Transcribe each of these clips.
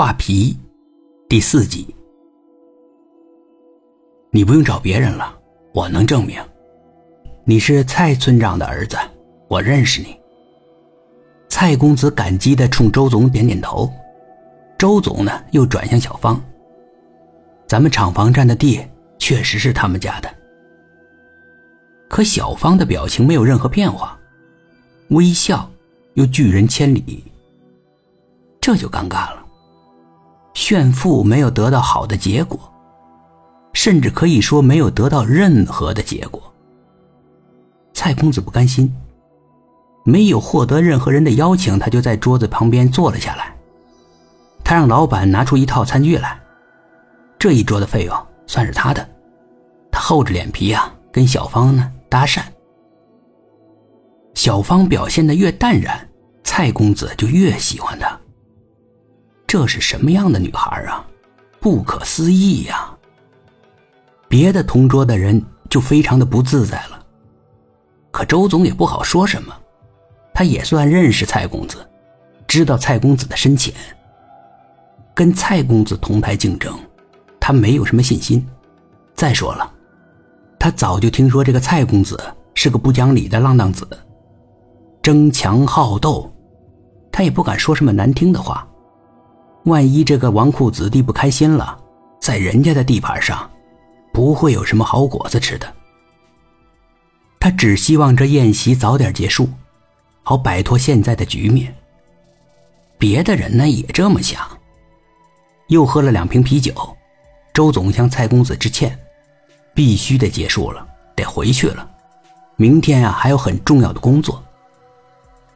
画皮，第四集。你不用找别人了，我能证明，你是蔡村长的儿子，我认识你。蔡公子感激的冲周总点点头，周总呢又转向小芳。咱们厂房占的地确实是他们家的，可小芳的表情没有任何变化，微笑又拒人千里，这就尴尬了。炫富没有得到好的结果，甚至可以说没有得到任何的结果。蔡公子不甘心，没有获得任何人的邀请，他就在桌子旁边坐了下来。他让老板拿出一套餐具来，这一桌的费用算是他的。他厚着脸皮啊，跟小芳呢搭讪。小芳表现的越淡然，蔡公子就越喜欢她。这是什么样的女孩啊？不可思议呀！别的同桌的人就非常的不自在了。可周总也不好说什么，他也算认识蔡公子，知道蔡公子的深浅。跟蔡公子同台竞争，他没有什么信心。再说了，他早就听说这个蔡公子是个不讲理的浪荡子，争强好斗，他也不敢说什么难听的话。万一这个纨绔子弟不开心了，在人家的地盘上，不会有什么好果子吃的。他只希望这宴席早点结束，好摆脱现在的局面。别的人呢也这么想。又喝了两瓶啤酒，周总向蔡公子致歉，必须得结束了，得回去了。明天啊还有很重要的工作。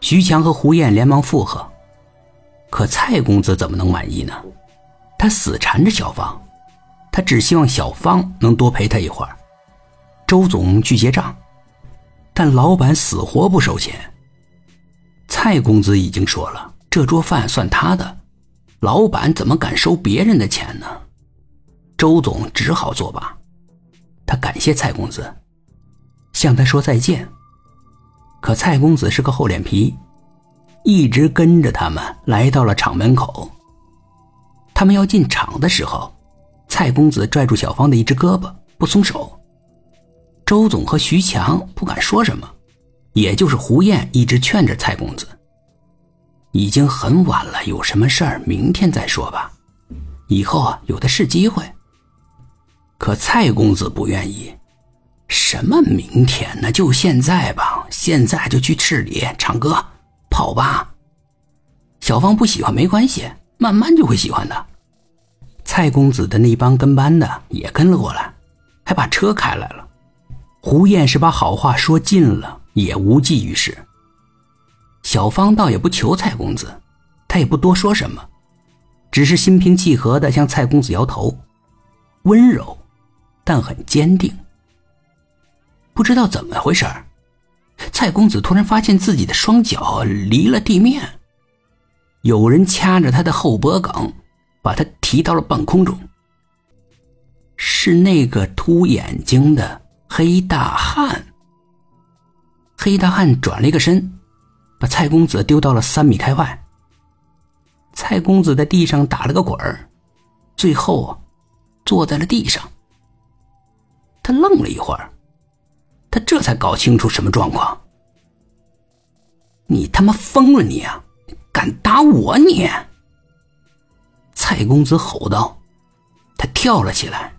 徐强和胡燕连忙附和。可蔡公子怎么能满意呢？他死缠着小芳，他只希望小芳能多陪他一会儿。周总去结账，但老板死活不收钱。蔡公子已经说了，这桌饭算他的，老板怎么敢收别人的钱呢？周总只好作罢。他感谢蔡公子，向他说再见。可蔡公子是个厚脸皮。一直跟着他们来到了厂门口。他们要进厂的时候，蔡公子拽住小芳的一只胳膊不松手。周总和徐强不敢说什么，也就是胡燕一直劝着蔡公子。已经很晚了，有什么事儿明天再说吧，以后有的是机会。可蔡公子不愿意，什么明天呢？就现在吧，现在就去市里唱歌。跑吧，小芳不喜欢没关系，慢慢就会喜欢的。蔡公子的那帮跟班的也跟了过来，还把车开来了。胡燕是把好话说尽了，也无济于事。小芳倒也不求蔡公子，他也不多说什么，只是心平气和的向蔡公子摇头，温柔，但很坚定。不知道怎么回事儿。蔡公子突然发现自己的双脚离了地面，有人掐着他的后脖梗，把他提到了半空中。是那个凸眼睛的黑大汉。黑大汉转了一个身，把蔡公子丢到了三米开外。蔡公子在地上打了个滚儿，最后坐在了地上。他愣了一会儿。这才搞清楚什么状况。你他妈疯了你啊！敢打我你！蔡公子吼道。他跳了起来，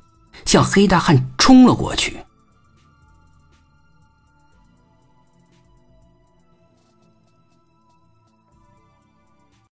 向黑大汉冲了过去。